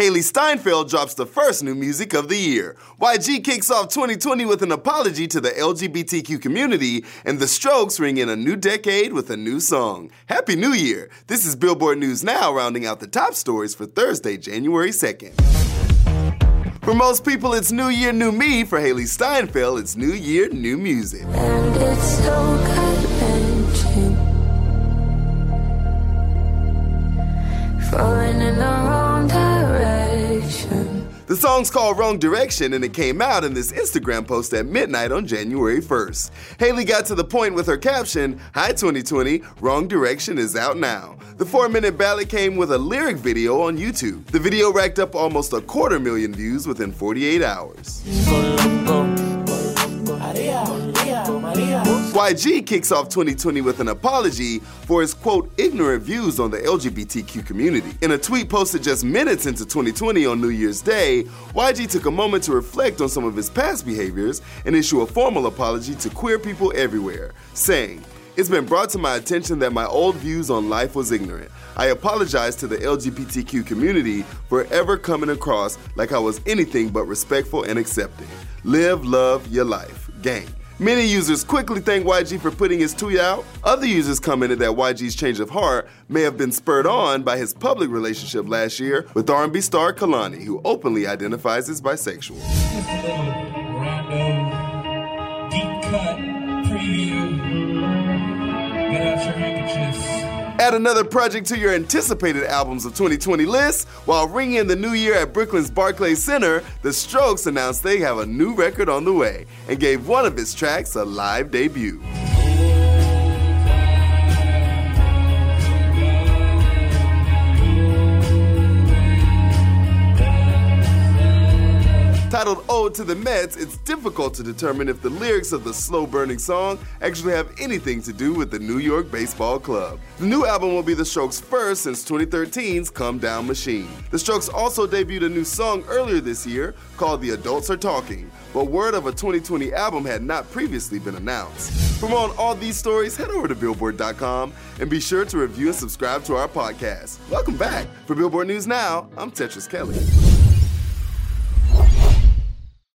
Hailee Steinfeld drops the first new music of the year. YG kicks off 2020 with an apology to the LGBTQ community, and The Strokes ring in a new decade with a new song. Happy New Year! This is Billboard News Now, rounding out the top stories for Thursday, January 2nd. For most people, it's New Year, New Me. For Hailee Steinfeld, it's New Year, New Music. And it's so. The song's called Wrong Direction and it came out in this Instagram post at midnight on January 1st. Hailee got to the point with her caption, Hi 2020, Wrong Direction is out now. The four minute ballad came with a lyric video on YouTube. The video racked up almost a quarter million views within 48 hours. YG kicks off 2020 with an apology for his quote ignorant views on the LGBTQ community. In a tweet posted just minutes into 2020 on New Year's Day, YG took a moment to reflect on some of his past behaviors and issue a formal apology to queer people everywhere, saying, it's been brought to my attention that my old views on life was ignorant. I apologize to the LGBTQ community for ever coming across like I was anything but respectful and accepting. Live, love your life. Gang. Many users quickly thank YG for putting his tweet out. Other users commented that YG's change of heart may have been spurred on by his public relationship last year with R&B star Kehlani, who openly identifies as bisexual. Random, deep cut preview. Get out your handkerchiefs. Add another project to your anticipated albums of 2020 list. While ringing in the new year at Brooklyn's Barclays Center, The Strokes announced they have a new record on the way and gave one of its tracks a live debut. Titled Ode to the Mets, it's difficult to determine if the lyrics of the slow burning song actually have anything to do with the New York Baseball Club. The new album will be the Strokes' first since 2013's Comedown Machine. The Strokes also debuted a new song earlier this year called The Adults Are Talking, but word of a 2020 album had not previously been announced. For more on all these stories, head over to Billboard.com and be sure to review and subscribe to our podcast. Welcome back. For Billboard News Now, I'm Tetris Kelly.